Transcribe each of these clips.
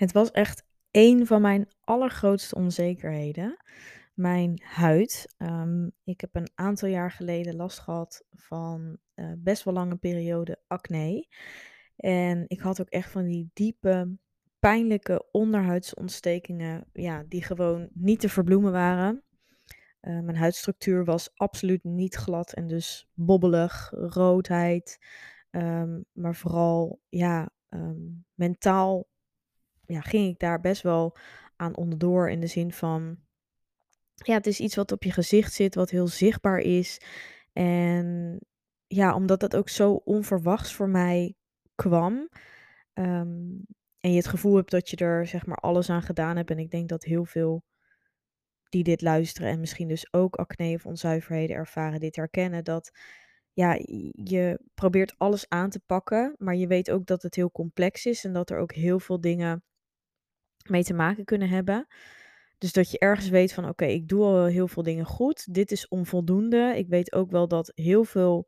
Het was echt een van mijn allergrootste onzekerheden, mijn huid. Ehm, ik heb een aantal jaar geleden last gehad van uh, best wel lange periode acne. En ik had ook echt van die diepe, pijnlijke onderhuidsontstekingen, ja, die gewoon niet te verbloemen waren. Uh, mijn huidstructuur was absoluut niet glad en dus bobbelig, roodheid. Um, maar vooral, ja, um, mentaal ja, ging ik daar best wel aan onderdoor in de zin van, ja, het is iets wat op je gezicht zit, wat heel zichtbaar is. En ja, omdat dat ook zo onverwachts voor mij kwam. ehm, en je het gevoel hebt dat je er zeg maar alles aan gedaan hebt. En ik denk dat heel veel die dit luisteren en misschien dus ook acne of onzuiverheden ervaren, dit herkennen. Dat ja, je probeert alles aan te pakken, maar je weet ook dat het heel complex is en dat er ook heel veel dingen mee te maken kunnen hebben. Dus dat je ergens weet van oké, ik doe al heel veel dingen goed. Dit is onvoldoende. Ik weet ook wel dat heel veel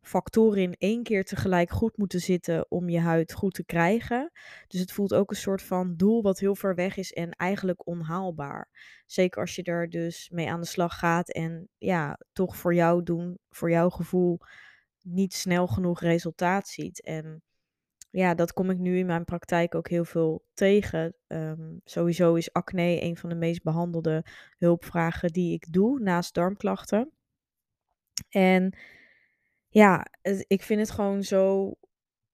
factoren in één keer tegelijk goed moeten zitten om je huid goed te krijgen. Dus het voelt ook een soort van doel wat heel ver weg is en eigenlijk onhaalbaar. Zeker als je er dus mee aan de slag gaat en ja, toch voor jou doen, voor jouw gevoel niet snel genoeg resultaat ziet. En ja, dat kom ik nu in mijn praktijk ook heel veel tegen. Um, sowieso is acne een van de meest behandelde hulpvragen die ik doe naast darmklachten. En ja, ik vind het gewoon zo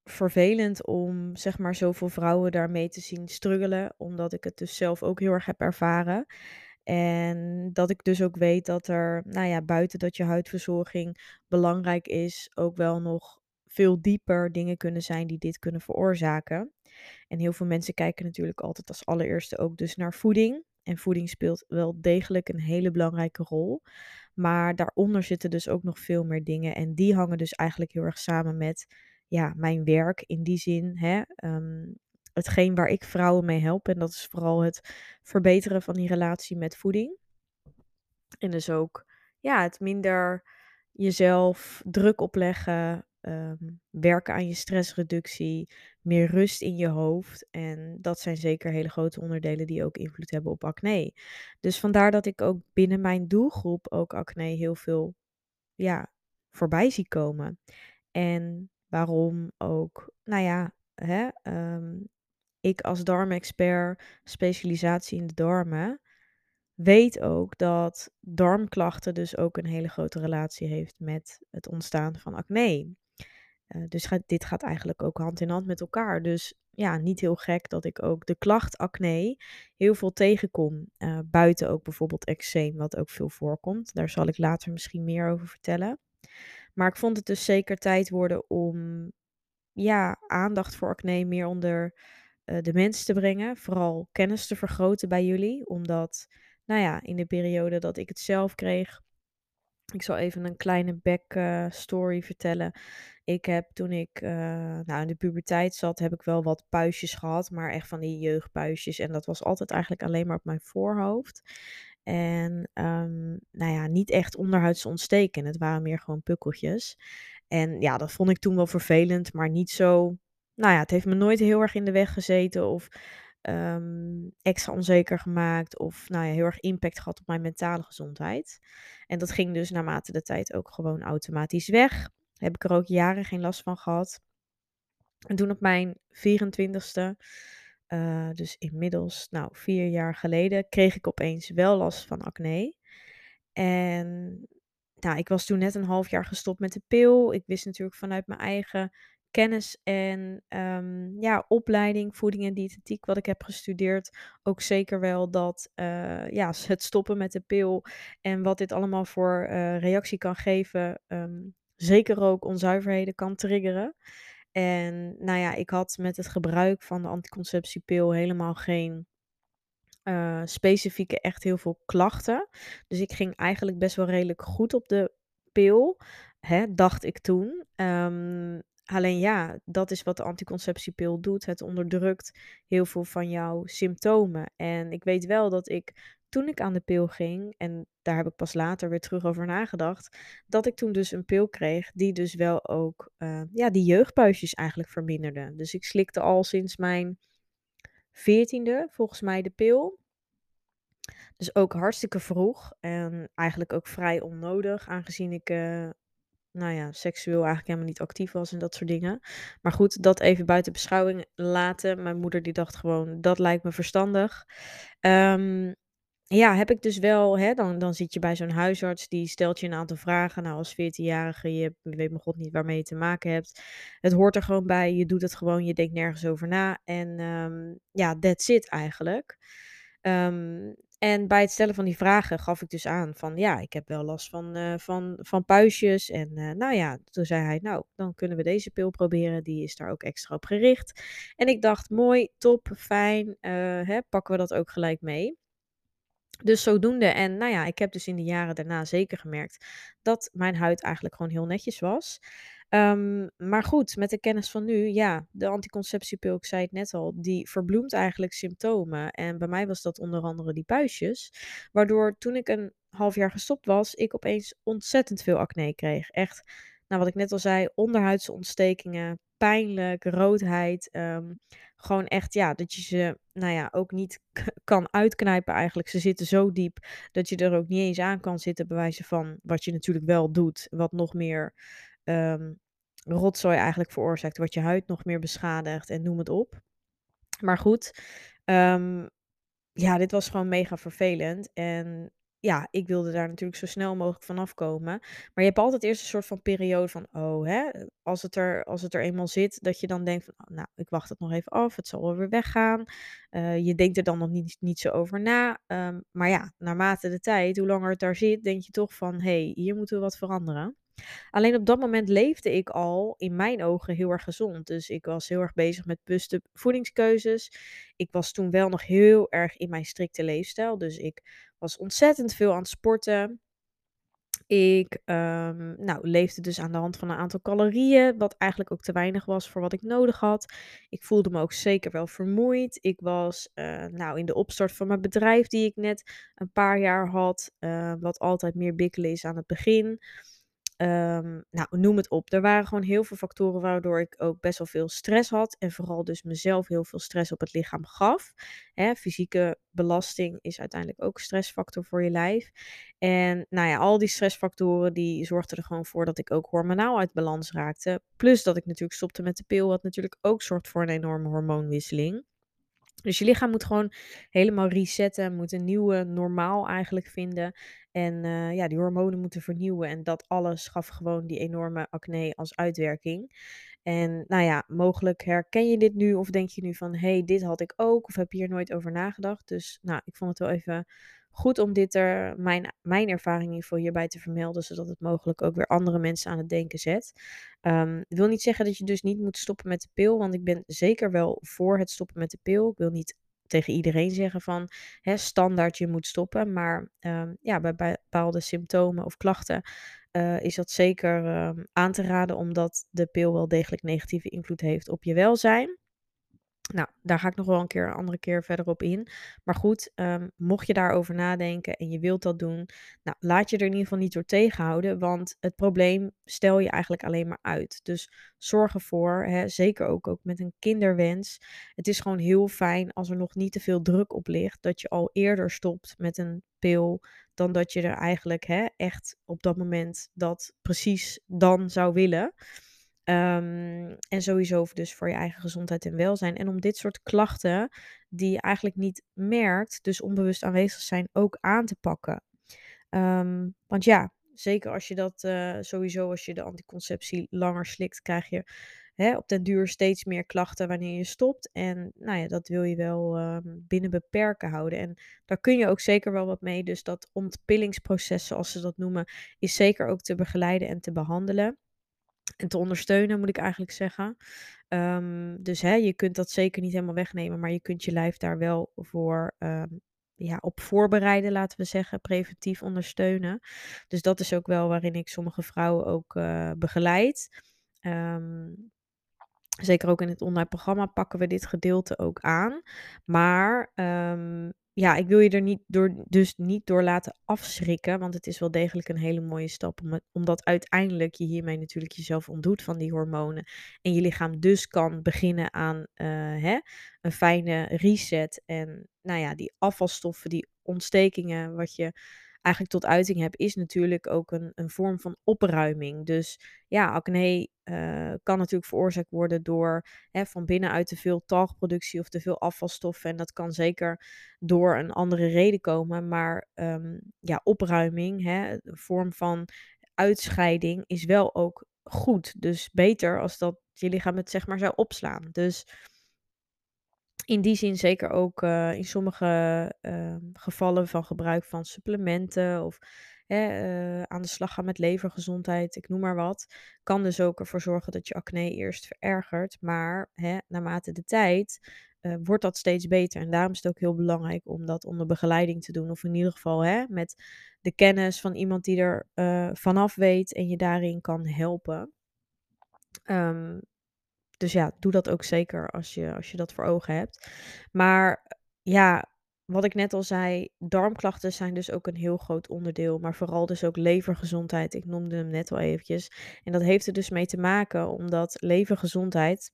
vervelend om zeg maar zoveel vrouwen daarmee te zien struggelen, omdat ik het dus zelf ook heel erg heb ervaren. En dat ik dus ook weet dat er, nou ja, buiten dat je huidverzorging belangrijk is, ook wel nog veel dieper dingen kunnen zijn die dit kunnen veroorzaken. En heel veel mensen kijken natuurlijk altijd als allereerste ook dus naar voeding. En voeding speelt wel degelijk een hele belangrijke rol. Maar daaronder zitten dus ook nog veel meer dingen. En die hangen dus eigenlijk heel erg samen met ja, mijn werk in die zin. Hè, ehm, hetgeen waar ik vrouwen mee help. En dat is vooral het verbeteren van die relatie met voeding. En dus ook ja, het minder jezelf druk opleggen, Ehm, werken aan je stressreductie, meer rust in je hoofd. En dat zijn zeker hele grote onderdelen die ook invloed hebben op acne. Dus vandaar dat ik ook binnen mijn doelgroep ook acne heel veel ja, voorbij zie komen. En waarom ook, nou ja, hè, ehm, ik als darmexpert, specialisatie in de darmen, weet ook dat darmklachten dus ook een hele grote relatie heeft met het ontstaan van acne. Uh, dus dit gaat eigenlijk ook hand in hand met elkaar. Dus ja, niet heel gek dat ik ook de klacht acne heel veel tegenkom. Uh, buiten ook bijvoorbeeld eczeem, wat ook veel voorkomt. Daar zal ik later misschien meer over vertellen. Maar ik vond het dus zeker tijd worden om ja, aandacht voor acne meer onder uh, de mensen te brengen. Vooral kennis te vergroten bij jullie. Omdat, nou ja, in de periode dat ik het zelf kreeg, ik zal even een kleine backstory vertellen. Ik heb toen ik uh, nou, in de puberteit zat, heb ik wel wat puistjes gehad, maar echt van die jeugdpuistjes. En dat was altijd eigenlijk alleen maar op mijn voorhoofd. En um, nou ja, niet echt onderhuids ontsteken. Het waren meer gewoon pukkeltjes. En ja, dat vond ik toen wel vervelend, maar niet zo. Nou ja, het heeft me nooit heel erg in de weg gezeten of um, extra onzeker gemaakt of nou ja, heel erg impact gehad op mijn mentale gezondheid. En dat ging dus naarmate de tijd ook gewoon automatisch weg. Heb ik er ook jaren geen last van gehad. En toen op mijn 24ste, uh, dus inmiddels nou vier jaar geleden, kreeg ik opeens wel last van acne. En nou, ik was toen net een half jaar gestopt met de pil. Ik wist natuurlijk vanuit mijn eigen kennis en um, ja, opleiding, voeding en diëtetiek, wat ik heb gestudeerd, ook zeker wel dat uh, ja, het stoppen met de pil en wat dit allemaal voor uh, reactie kan geven, um, zeker ook onzuiverheden kan triggeren. En nou ja, ik had met het gebruik van de anticonceptiepil helemaal geen uh, specifieke echt heel veel klachten. Dus ik ging eigenlijk best wel redelijk goed op de pil, hè, dacht ik toen. Um, Alleen ja, dat is wat de anticonceptiepil doet. Het onderdrukt heel veel van jouw symptomen. En ik weet wel dat ik toen ik aan de pil ging, en daar heb ik pas later weer terug over nagedacht, dat ik toen dus een pil kreeg die dus wel ook uh, ja, die jeugdpuistjes eigenlijk verminderde. Dus ik slikte al sinds mijn 14e volgens mij de pil. Dus ook hartstikke vroeg en eigenlijk ook vrij onnodig, aangezien ik, eh, nou ja, seksueel eigenlijk helemaal niet actief was en dat soort dingen. Maar goed, dat even buiten beschouwing laten. Mijn moeder die dacht gewoon, dat lijkt me verstandig. Ehm, ja, heb ik dus wel, hè, dan, dan zit je bij zo'n huisarts, die stelt je een aantal vragen. Nou, als 14-jarige, je weet mijn god niet waarmee je te maken hebt. Het hoort er gewoon bij, je doet het gewoon, je denkt nergens over na. En ehm, ja, that's it eigenlijk. Ehm, en bij het stellen van die vragen gaf ik dus aan van ja, ik heb wel last van, eh, van, van puistjes. En eh, nou ja, toen zei hij, nou, dan kunnen we deze pil proberen. Die is daar ook extra op gericht. En ik dacht, mooi, top, fijn, eh, hè, pakken we dat ook gelijk mee. Dus zodoende. En nou ja, ik heb dus in de jaren daarna zeker gemerkt dat mijn huid eigenlijk gewoon heel netjes was. Ehm, maar goed, met de kennis van nu, ja, de anticonceptiepil, ik zei het net al, die verbloemt eigenlijk symptomen. En bij mij was dat onder andere die puistjes. Waardoor toen ik een half jaar gestopt was, ik opeens ontzettend veel acne kreeg. Echt, nou wat ik net al zei, onderhuidse ontstekingen, pijnlijk, roodheid. ehm, gewoon echt, ja, dat je ze, nou ja, ook niet kan uitknijpen eigenlijk. Ze zitten zo diep dat je er ook niet eens aan kan zitten, bij wijze van wat je natuurlijk wel doet. Wat nog meer ehm, rotzooi eigenlijk veroorzaakt, wat je huid nog meer beschadigt en noem het op. Maar goed, ehm, ja, dit was gewoon mega vervelend. En ja, ik wilde daar natuurlijk zo snel mogelijk vanaf komen. Maar je hebt altijd eerst een soort van periode van, oh, hè, als het er, als het er eenmaal zit, dat je dan denkt van, oh, nou, ik wacht het nog even af, het zal wel weer weggaan. Eh, je denkt er dan nog niet, niet zo over na. Ehm, maar ja, naarmate de tijd, hoe langer het daar zit, denk je toch van, hey, hier moeten we wat veranderen. Alleen op dat moment leefde ik al in mijn ogen heel erg gezond. Dus ik was heel erg bezig met bewuste voedingskeuzes. Ik was toen wel nog heel erg in mijn strikte leefstijl. Dus ik was ontzettend veel aan het sporten. Ik ehm, nou, leefde dus aan de hand van een aantal calorieën, wat eigenlijk ook te weinig was voor wat ik nodig had. Ik voelde me ook zeker wel vermoeid. Ik was eh, nou, in de opstart van mijn bedrijf, die ik net een paar jaar had, eh, wat altijd meer bikkelen is aan het begin. Ehm, nou, noem het op. Er waren gewoon heel veel factoren waardoor ik ook best wel veel stress had. En vooral dus mezelf heel veel stress op het lichaam gaf. Hè, fysieke belasting is uiteindelijk ook stressfactor voor je lijf. En nou ja, al die stressfactoren die zorgden er gewoon voor dat ik ook hormonaal uit balans raakte. Plus dat ik natuurlijk stopte met de pil, wat natuurlijk ook zorgt voor een enorme hormoonwisseling. Dus je lichaam moet gewoon helemaal resetten, moet een nieuwe normaal eigenlijk vinden. En eh, ja, die hormonen moeten vernieuwen. En dat alles gaf gewoon die enorme acne als uitwerking. En nou ja, mogelijk herken je dit nu of denk je nu van, hé, hey, dit had ik ook. Of heb hier nooit over nagedacht. Dus nou, ik vond het wel even goed om dit er, mijn, mijn ervaring in ieder geval hierbij te vermelden. Zodat het mogelijk ook weer andere mensen aan het denken zet. Um, wil niet zeggen dat je dus niet moet stoppen met de pil. Want ik ben zeker wel voor het stoppen met de pil. Ik wil niet tegen iedereen zeggen van hè, standaard je moet stoppen. Maar um, ja, bij, bepaalde symptomen of klachten uh, is dat zeker um, aan te raden, omdat de pil wel degelijk negatieve invloed heeft op je welzijn. Nou, daar ga ik nog wel een keer een andere keer verder op in. Maar goed, um, mocht je daarover nadenken en je wilt dat doen, nou, laat je er in ieder geval niet door tegenhouden, want het probleem stel je eigenlijk alleen maar uit. Dus zorg ervoor, hè, zeker ook, ook met een kinderwens. Het is gewoon heel fijn als er nog niet te veel druk op ligt, dat je al eerder stopt met een pil dan dat je er eigenlijk hè, echt op dat moment dat precies dan zou willen. Um, en sowieso dus voor je eigen gezondheid en welzijn. En om dit soort klachten, die je eigenlijk niet merkt, dus onbewust aanwezig zijn, ook aan te pakken. Um, want ja, zeker als je dat uh, sowieso, als je de anticonceptie langer slikt, krijg je hè, op den duur steeds meer klachten wanneer je stopt. En nou ja, dat wil je wel um, binnen beperken houden. En daar kun je ook zeker wel wat mee. Dus dat ontpillingsproces, zoals ze dat noemen, is zeker ook te begeleiden en te behandelen en te ondersteunen, moet ik eigenlijk zeggen. Um, dus hè, je kunt dat zeker niet helemaal wegnemen, maar je kunt je lijf daar wel voor um, ja, op voorbereiden, laten we zeggen, preventief ondersteunen. Dus dat is ook wel waarin ik sommige vrouwen ook uh, begeleid. Um, zeker ook in het online programma pakken we dit gedeelte ook aan. Maar ja, ik wil je er niet door, dus niet door laten afschrikken, want het is wel degelijk een hele mooie stap, om omdat uiteindelijk je hiermee natuurlijk jezelf ontdoet van die hormonen en je lichaam dus kan beginnen aan eh, hè, een fijne reset en nou ja, die afvalstoffen, die ontstekingen, wat je eigenlijk tot uiting hebt, is natuurlijk ook een, een vorm van opruiming. Dus ja, acne eh, kan natuurlijk veroorzaakt worden door hè, van binnenuit te veel talgproductie of te veel afvalstoffen. En dat kan zeker door een andere reden komen. Maar ehm, ja, opruiming, hè, een vorm van uitscheiding, is wel ook goed. Dus beter als dat je lichaam het zeg maar zou opslaan. Dus in die zin zeker ook uh, in sommige uh, gevallen van gebruik van supplementen of hè, uh, aan de slag gaan met levergezondheid, ik noem maar wat, kan dus ook ervoor zorgen dat je acne eerst verergert. Maar hè, naarmate de tijd wordt dat steeds beter. En daarom is het ook heel belangrijk om dat onder begeleiding te doen. Of in ieder geval hè, met de kennis van iemand die er vanaf weet en je daarin kan helpen. Um, dus ja, doe dat ook zeker als je, als je dat voor ogen hebt. Maar ja, wat ik net al zei, darmklachten zijn dus ook een heel groot onderdeel. Maar vooral dus ook levergezondheid. Ik noemde hem net al eventjes. En dat heeft er dus mee te maken omdat levergezondheid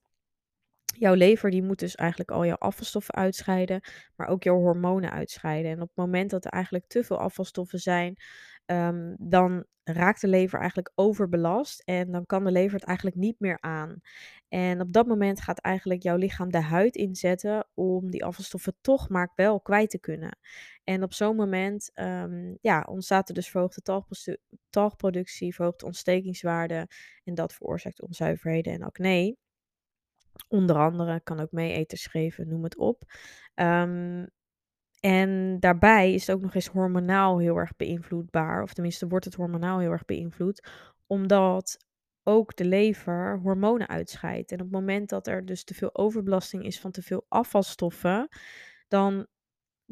jouw lever die moet dus eigenlijk al jouw afvalstoffen uitscheiden, maar ook jouw hormonen uitscheiden. En op het moment dat er eigenlijk te veel afvalstoffen zijn, um, dan raakt de lever eigenlijk overbelast en dan kan de lever het eigenlijk niet meer aan. En op dat moment gaat eigenlijk jouw lichaam de huid inzetten om die afvalstoffen toch maar wel kwijt te kunnen. En op zo'n moment um, ja, ontstaat er dus verhoogde talgproductie, verhoogde ontstekingswaarde en dat veroorzaakt onzuiverheden en acne. Onder andere, kan ook meeeters geven, noem het op. Um, en daarbij is het ook nog eens hormonaal heel erg beïnvloedbaar. Of tenminste wordt het hormonaal heel erg beïnvloed. Omdat ook de lever hormonen uitscheidt. En op het moment dat er dus te veel overbelasting is van te veel afvalstoffen, dan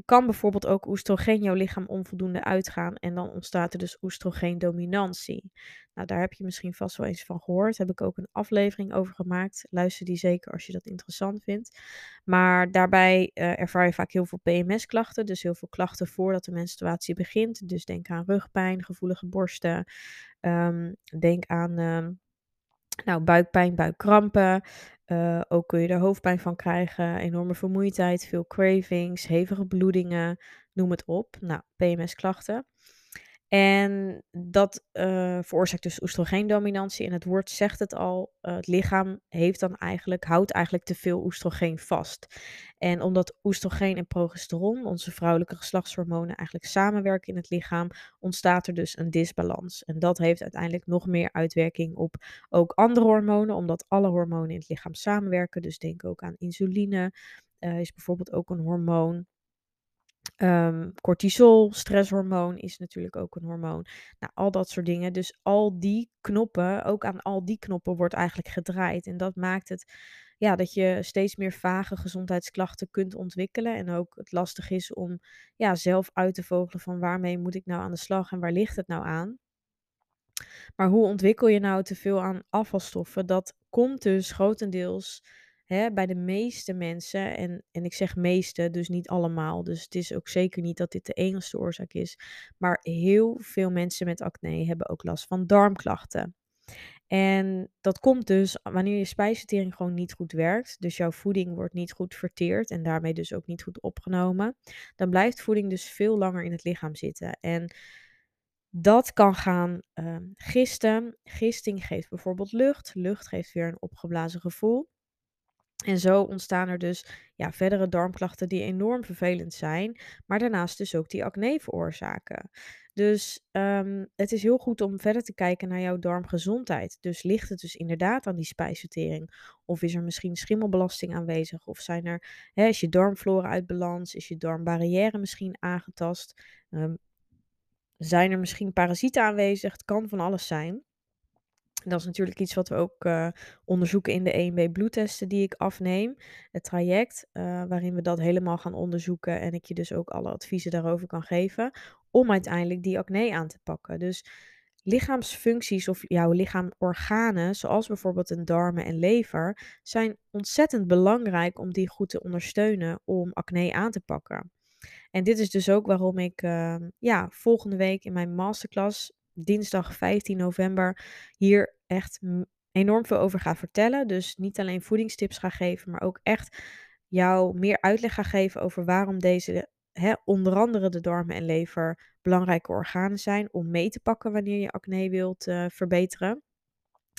kan bijvoorbeeld ook oestrogeen jouw lichaam onvoldoende uitgaan en dan ontstaat er dus oestrogeendominantie. Nou, daar heb je misschien vast wel eens van gehoord. Daar heb ik ook een aflevering over gemaakt. Luister die zeker als je dat interessant vindt. Maar daarbij uh, ervaar je vaak heel veel PMS-klachten, dus heel veel klachten voordat de menstruatie begint. Dus denk aan rugpijn, gevoelige borsten. Um, denk aan uh, nou, buikpijn, buikkrampen. Uh, ook kun je er hoofdpijn van krijgen, enorme vermoeidheid, veel cravings, hevige bloedingen, noem het op. Nou, PMS-klachten. En dat uh, veroorzaakt dus oestrogeendominantie. En het woord zegt het al, uh, het lichaam heeft dan eigenlijk, houdt eigenlijk te veel oestrogeen vast. En omdat oestrogeen en progesteron, onze vrouwelijke geslachtshormonen, eigenlijk samenwerken in het lichaam, ontstaat er dus een disbalans. En dat heeft uiteindelijk nog meer uitwerking op ook andere hormonen, omdat alle hormonen in het lichaam samenwerken. Dus denk ook aan insuline, uh, is bijvoorbeeld ook een hormoon. Um, cortisol, stresshormoon is natuurlijk ook een hormoon. Nou, al dat soort dingen. Dus al die knoppen, ook aan al die knoppen wordt eigenlijk gedraaid. En dat maakt het ja, dat je steeds meer vage gezondheidsklachten kunt ontwikkelen. En ook het lastig is om ja, zelf uit te vogelen van waarmee moet ik nou aan de slag en waar ligt het nou aan. Maar hoe ontwikkel je nou te veel aan afvalstoffen? Dat komt dus grotendeels hè, bij de meeste mensen, en, en ik zeg meeste, dus niet allemaal, dus het is ook zeker niet dat dit de enige oorzaak is, maar heel veel mensen met acne hebben ook last van darmklachten. En dat komt dus wanneer je spijsvertering gewoon niet goed werkt, dus jouw voeding wordt niet goed verteerd en daarmee dus ook niet goed opgenomen, dan blijft voeding dus veel langer in het lichaam zitten. En dat kan gaan uh, gisten. Gisting geeft bijvoorbeeld lucht. Lucht geeft weer een opgeblazen gevoel. En zo ontstaan er dus ja, verdere darmklachten die enorm vervelend zijn, maar daarnaast dus ook die acne veroorzaken. Dus um, het is heel goed om verder te kijken naar jouw darmgezondheid. Dus ligt het dus inderdaad aan die spijsvertering? Of is er misschien schimmelbelasting aanwezig? Of zijn er, hè, is je darmflora uit balans? Is je darmbarrière misschien aangetast? Um, zijn er misschien parasieten aanwezig? Het kan van alles zijn. Dat is natuurlijk iets wat we ook uh, onderzoeken in de 1B bloedtesten die ik afneem. Het traject uh, waarin we dat helemaal gaan onderzoeken en ik je dus ook alle adviezen daarover kan geven. Om uiteindelijk die acne aan te pakken. Dus lichaamsfuncties of jouw lichaamorganen, zoals bijvoorbeeld een darmen en lever, zijn ontzettend belangrijk om die goed te ondersteunen om acne aan te pakken. En dit is dus ook waarom ik, ehm, ja, volgende week in mijn masterclass, dinsdag 15 november, hier echt enorm veel over ga vertellen. Dus niet alleen voedingstips ga geven, maar ook echt jou meer uitleg ga geven over waarom deze, hè, onder andere de darmen en lever belangrijke organen zijn om mee te pakken wanneer je acne wilt, eh, verbeteren.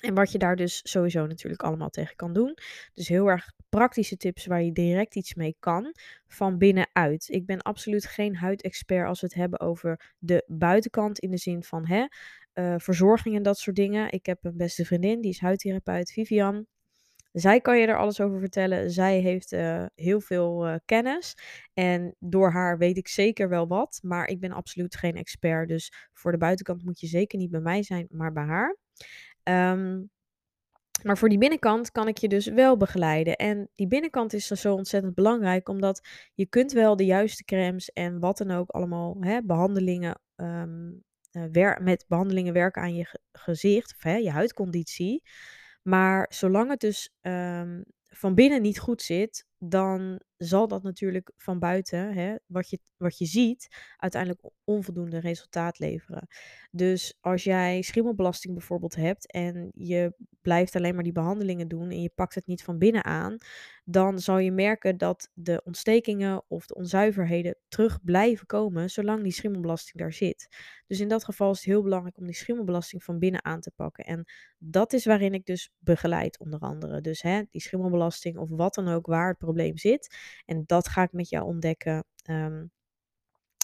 En wat je daar dus sowieso natuurlijk allemaal tegen kan doen. Dus heel erg praktische tips waar je direct iets mee kan van binnenuit. Ik ben absoluut geen huidexpert als we het hebben over de buitenkant in de zin van hè, eh, verzorging en dat soort dingen. Ik heb een beste vriendin, die is huidtherapeut, Vivian. Zij kan je er alles over vertellen. Zij heeft eh, heel veel eh, kennis. En door haar weet ik zeker wel wat. Maar ik ben absoluut geen expert. Dus voor de buitenkant moet je zeker niet bij mij zijn, maar bij haar. Ehm, maar voor die binnenkant kan ik je dus wel begeleiden. En die binnenkant is dan zo ontzettend belangrijk, omdat je kunt wel de juiste crèmes en wat dan ook allemaal, hè, behandelingen, ehm, eh, met behandelingen werken aan je gezicht, of hè, je huidconditie. Maar zolang het dus ehm, van binnen niet goed zit, dan zal dat natuurlijk van buiten, hè, wat, je, wat je ziet, uiteindelijk onvoldoende resultaat leveren. Dus als jij schimmelbelasting bijvoorbeeld hebt en je blijft alleen maar die behandelingen doen en je pakt het niet van binnen aan, dan zal je merken dat de ontstekingen of de onzuiverheden terug blijven komen zolang die schimmelbelasting daar zit. Dus in dat geval is het heel belangrijk om die schimmelbelasting van binnen aan te pakken. En dat is waarin ik dus begeleid, onder andere. Dus hè, die schimmelbelasting of wat dan ook waar het probleem zit. En dat ga ik met jou ontdekken. Um,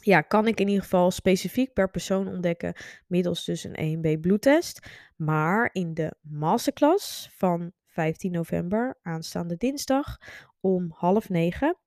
ja, kan ik in ieder geval specifiek per persoon ontdekken middels dus een EMB bloedtest. Maar in de masterclass van 15 november, aanstaande dinsdag om half negen,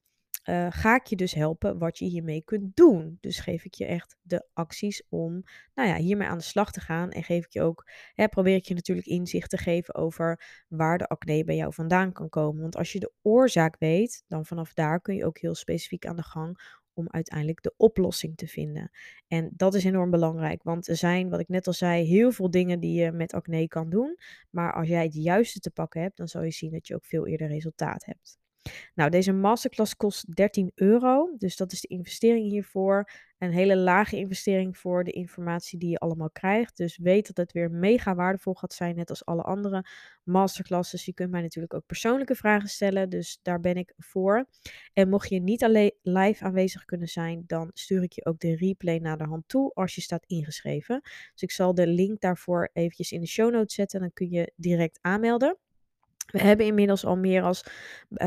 uh, ga ik je dus helpen wat je hiermee kunt doen. Dus geef ik je echt de acties om nou ja, hiermee aan de slag te gaan. En geef ik je ook, hè, probeer ik je natuurlijk inzicht te geven over waar de acne bij jou vandaan kan komen. Want als je de oorzaak weet, dan vanaf daar kun je ook heel specifiek aan de gang om uiteindelijk de oplossing te vinden. En dat is enorm belangrijk, want er zijn, wat ik net al zei, heel veel dingen die je met acne kan doen. Maar als jij het juiste te pakken hebt, dan zal je zien dat je ook veel eerder resultaat hebt. Nou, deze masterclass kost 13 euro. Dus dat is de investering hiervoor. Een hele lage investering voor de informatie die je allemaal krijgt. Dus weet dat het weer mega waardevol gaat zijn, net als alle andere masterclasses. Je kunt mij natuurlijk ook persoonlijke vragen stellen, dus daar ben ik voor. En mocht je niet alleen live aanwezig kunnen zijn, dan stuur ik je ook de replay naar de hand toe als je staat ingeschreven. Dus ik zal de link daarvoor eventjes in de show notes zetten. Dan kun je direct aanmelden. We hebben inmiddels al meer dan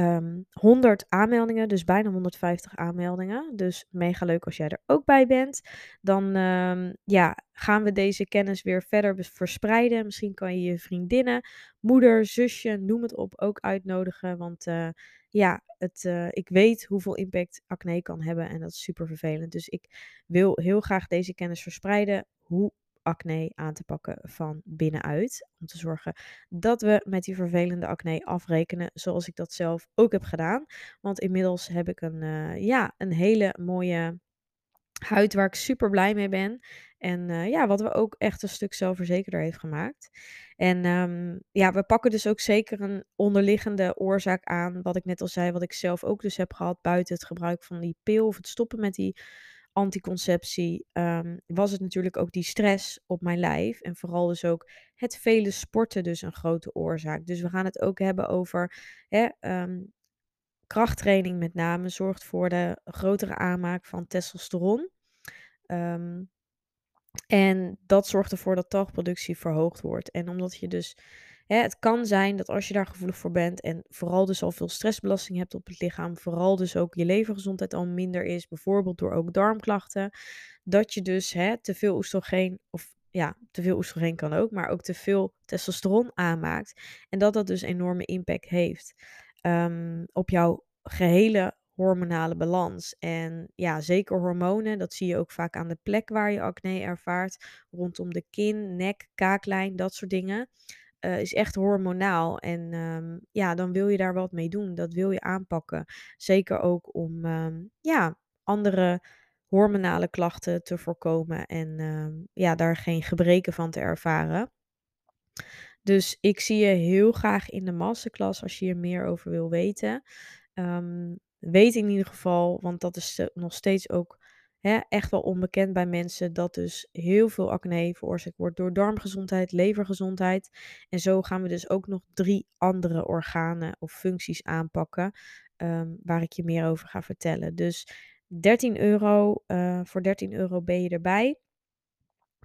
um, 100 aanmeldingen, dus bijna 150 aanmeldingen. Dus mega leuk als jij er ook bij bent. Dan um, ja, gaan we deze kennis weer verder verspreiden. Misschien kan je je vriendinnen, moeder, zusje, noem het op, ook uitnodigen. Want uh, ja, het, uh, ik weet hoeveel impact acne kan hebben en dat is super vervelend. Dus ik wil heel graag deze kennis verspreiden. Hoe acne aan te pakken van binnenuit. Om te zorgen dat we met die vervelende acne afrekenen, zoals ik dat zelf ook heb gedaan. Want inmiddels heb ik een, uh, ja, een hele mooie huid waar ik super blij mee ben. En uh, ja, wat we ook echt een stuk zelfverzekerder heeft gemaakt. En um, ja, we pakken dus ook zeker een onderliggende oorzaak aan. Wat ik net al zei, wat ik zelf ook dus heb gehad buiten het gebruik van die pil of het stoppen met die anticonceptie um, was het natuurlijk ook die stress op mijn lijf. En vooral dus ook het vele sporten dus een grote oorzaak. Dus we gaan het ook hebben over hè, um, krachttraining met name. Zorgt voor de grotere aanmaak van testosteron. Um, en dat zorgt ervoor dat talgproductie verhoogd wordt. En omdat je dus Hè, het kan zijn dat als je daar gevoelig voor bent en vooral dus al veel stressbelasting hebt op het lichaam, vooral dus ook je levergezondheid al minder is, bijvoorbeeld door ook darmklachten, dat je dus hè, te veel oestrogeen, of ja, te veel oestrogeen kan ook, maar ook te veel testosteron aanmaakt. En dat dat dus enorme impact heeft um, op jouw gehele hormonale balans. En ja, zeker hormonen, dat zie je ook vaak aan de plek waar je acne ervaart, rondom de kin, nek, kaaklijn, dat soort dingen uh, is echt hormonaal. En um, ja, dan wil je daar wat mee doen. Dat wil je aanpakken. Zeker ook om um, ja, andere hormonale klachten te voorkomen en um, ja, daar geen gebreken van te ervaren. Dus ik zie je heel graag in de masterclass als je hier meer over wil weten. Weet in ieder geval, want dat is eh, nog steeds ook echt wel onbekend bij mensen, dat dus heel veel acne veroorzaakt wordt door darmgezondheid, levergezondheid. En zo gaan we dus ook nog drie andere organen of functies aanpakken, ehm, waar ik je meer over ga vertellen. Dus 13 euro, uh, voor 13 euro ben je erbij.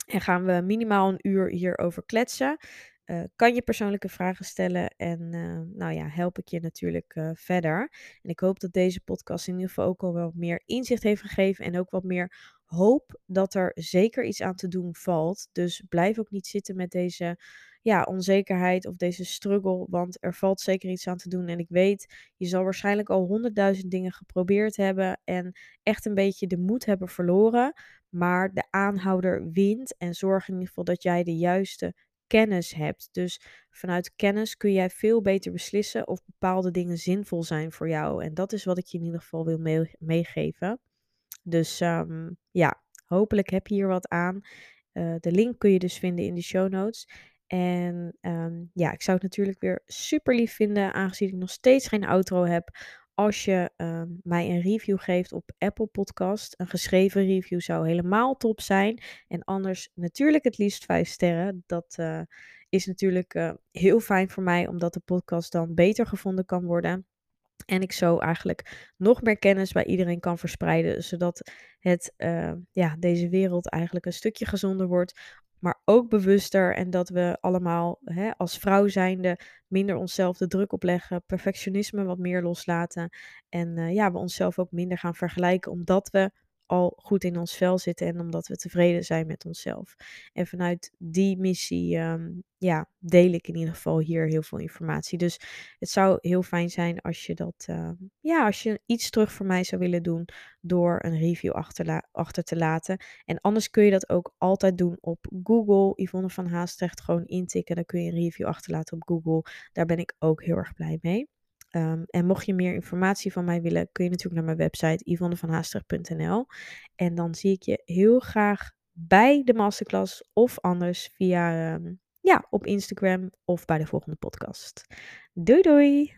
En gaan we minimaal een uur hierover kletsen. Uh, kan je persoonlijke vragen stellen en uh, nou ja, help ik je natuurlijk uh, verder. En ik hoop dat deze podcast in ieder geval ook al wat meer inzicht heeft gegeven en ook wat meer hoop dat er zeker iets aan te doen valt. Dus blijf ook niet zitten met deze ja, onzekerheid of deze struggle, want er valt zeker iets aan te doen. En ik weet, je zal waarschijnlijk al honderdduizend dingen geprobeerd hebben en echt een beetje de moed hebben verloren. Maar de aanhouder wint en zorg in ieder geval dat jij de juiste kennis hebt. Dus vanuit kennis kun jij veel beter beslissen of bepaalde dingen zinvol zijn voor jou. En dat is wat ik je in ieder geval wil meegeven. Dus um, ja, hopelijk heb je hier wat aan. Uh, de link kun je dus vinden in de show notes. En um, ja, ik zou het natuurlijk weer super lief vinden, aangezien ik nog steeds geen outro heb, als je uh, mij een review geeft op Apple Podcast. Een geschreven review zou helemaal top zijn. En anders natuurlijk het liefst vijf sterren. Dat uh, is natuurlijk uh, heel fijn voor mij, omdat de podcast dan beter gevonden kan worden. En ik zo eigenlijk nog meer kennis bij iedereen kan verspreiden, zodat het, uh, ja, deze wereld eigenlijk een stukje gezonder wordt maar ook bewuster. En dat we allemaal hè, als vrouw zijnde minder onszelf de druk opleggen, perfectionisme wat meer loslaten. En uh, ja, we onszelf ook minder gaan vergelijken, omdat we al goed in ons vel zitten en omdat we tevreden zijn met onszelf. En vanuit die missie um, ja, deel ik in ieder geval hier heel veel informatie. Dus het zou heel fijn zijn als je dat, uh, ja, als je iets terug voor mij zou willen doen door een review achter, achter te laten. En anders kun je dat ook altijd doen op Google. Yvonne van Haastrecht gewoon intikken. Dan kun je een review achterlaten op Google. Daar ben ik ook heel erg blij mee. Um, en mocht je meer informatie van mij willen, kun je natuurlijk naar mijn website yvonnevanhaastrecht.nl. En dan zie ik je heel graag bij de masterclass of anders via um, ja, op Instagram of bij de volgende podcast. Doei doei!